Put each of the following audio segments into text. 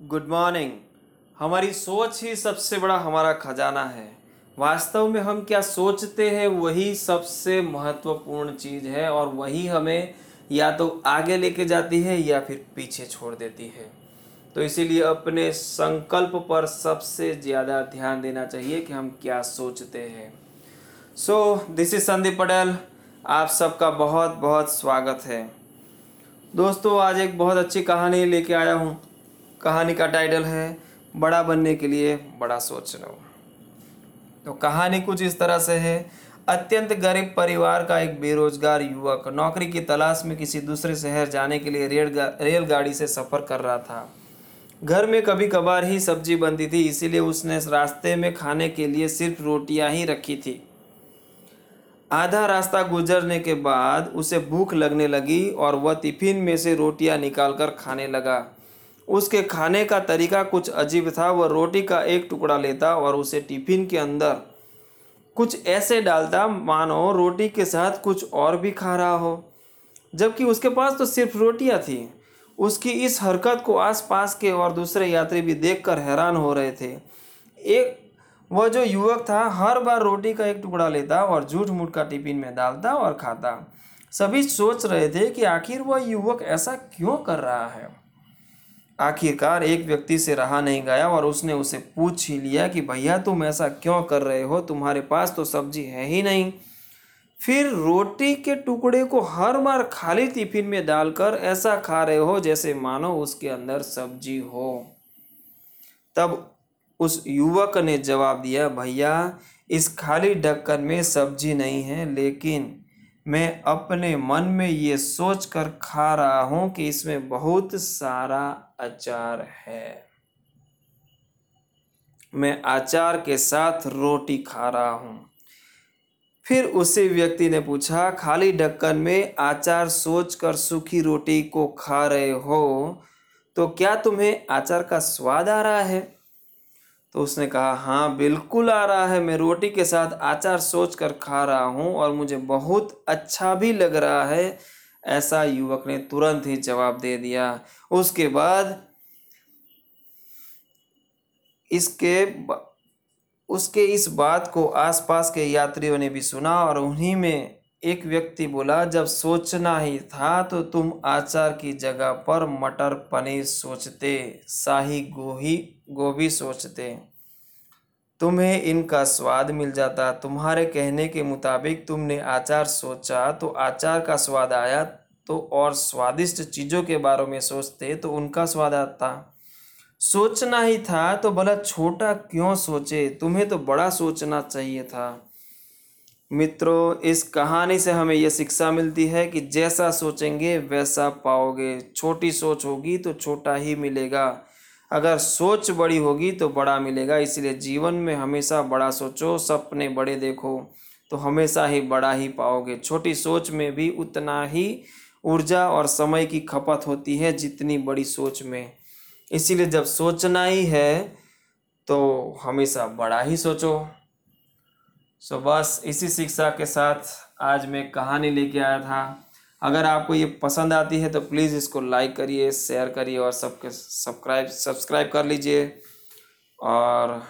Good morning. हमारी सोच ही सबसे बड़ा हमारा खजाना है। वास्तव में हम क्या सोचते हैं, वही सबसे महत्वपूर्ण चीज़ है और वही हमें या तो आगे लेके जाती है या फिर पीछे छोड़ देती है। तो इसीलिए अपने संकल्प पर सबसे ज़्यादा ध्यान देना चाहिए कि हम क्या सोचते हैं। So this is Sandeep Patel आप सबका बहुत बहुत स्वागत है। दोस्तों, आज एक बहुत अच्छी कहानी लेके आया हूँ। कहानी का टाइटल है, बड़ा बनने के लिए बड़ा सोच लो तो कहानी कुछ इस तरह से है, अत्यंत गरीब परिवार का एक बेरोजगार युवक नौकरी की तलाश में किसी दूसरे शहर जाने के लिए रेल रेलगाड़ी से सफ़र कर रहा था। घर में कभी कभार ही सब्ज़ी बनती थी, इसीलिए उसने रास्ते में खाने के लिए सिर्फ़ रोटियाँ ही रखी थी। आधा रास्ता गुजरने के बाद उसे भूख लगने लगी और वह टिफ़िन में से रोटियाँ निकालकर खाने लगा। उसके खाने का तरीका कुछ अजीब था। वह रोटी का एक टुकड़ा लेता और उसे टिफ़िन के अंदर कुछ ऐसे डालता, मानो रोटी के साथ कुछ और भी खा रहा हो। जबकि उसके पास तो सिर्फ़ रोटियाँ थी। उसकी इस हरकत को आसपास के और दूसरे यात्री भी देखकर हैरान हो रहे थे। एक, वह जो युवक था, हर बार रोटी का एक टुकड़ा लेता और झूठ मूठ का टिफ़िन में डालता और खाता। सभी सोच रहे थे कि आखिर वह युवक ऐसा क्यों कर रहा है? आखिरकार एक व्यक्ति से रहा नहीं गया और उसने उसे पूछ ही लिया कि, भैया, तुम ऐसा क्यों कर रहे हो? तुम्हारे पास तो सब्ज़ी है ही नहीं। फिर रोटी के टुकड़े को हर बार खाली टिफ़िन में डालकर, ऐसा खा रहे हो जैसे मानो उसके अंदर सब्ज़ी हो। तब उस युवक ने जवाब दिया, भैया, इस खाली ढक्कन में सब्ज़ी नहीं है, लेकिन मैं अपने मन में ये सोच कर खा रहा हूँ कि इसमें बहुत सारा अचार है। मैं अचार के साथ रोटी खा रहा हूँ। फिर उसी व्यक्ति ने पूछा, खाली ढक्कन में आचार सोच कर सूखी रोटी को खा रहे हो तो क्या तुम्हें आचार का स्वाद आ रहा है? तो उसने कहा हाँ बिल्कुल आ रहा है। मैं रोटी के साथ आचार सोच कर खा रहा हूँ और मुझे बहुत अच्छा भी लग रहा है। ऐसा युवक ने तुरंत ही जवाब दे दिया। उसके बाद इसके उसके इस बात को आसपास के यात्रियों ने भी सुना और उन्हीं में एक व्यक्ति बोला, जब सोचना ही था तो तुम आचार की जगह पर मटर पनीर सोचते, शाही गोही, गोभी सोचते। तुम्हें इनका स्वाद मिल जाता। तुम्हारे कहने के मुताबिक तुमने आचार सोचा तो आचार का स्वाद आया तो और स्वादिष्ट चीज़ों के बारे में सोचते तो उनका स्वाद आता। सोचना ही था तो भला छोटा क्यों सोचे? तुम्हें तो बड़ा सोचना चाहिए था। मित्रों, इस कहानी से हमें यह शिक्षा मिलती है कि जैसा सोचेंगे, वैसा पाओगे। छोटी सोच होगी तो छोटा ही मिलेगा। अगर सोच बड़ी होगी तो बड़ा मिलेगा। इसलिए जीवन में हमेशा बड़ा सोचो, सपने बड़े देखो तो हमेशा ही बड़ा ही पाओगे। छोटी सोच में भी उतना ही ऊर्जा और समय की खपत होती है जितनी बड़ी सोच में। इसीलिए जब सोचना ही है तो हमेशा बड़ा ही सोचो। सो बस इसी शिक्षा के साथ आज मैं कहानी लेके आया था। अगर आपको ये पसंद आती है तो प्लीज़ इसको लाइक करिए शेयर करिए और सबके सब्सक्राइब सब्सक्राइब कर लीजिए। और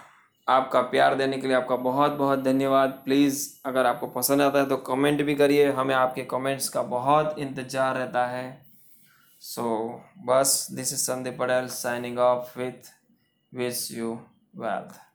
आपका प्यार देने के लिए आपका बहुत बहुत धन्यवाद। प्लीज़ अगर आपको पसंद आता है तो कमेंट भी करिए। हमें आपके कमेंट्स का बहुत इंतज़ार रहता है। सो So, बस this is Sandeep Padel signing off with Wish You Wealth.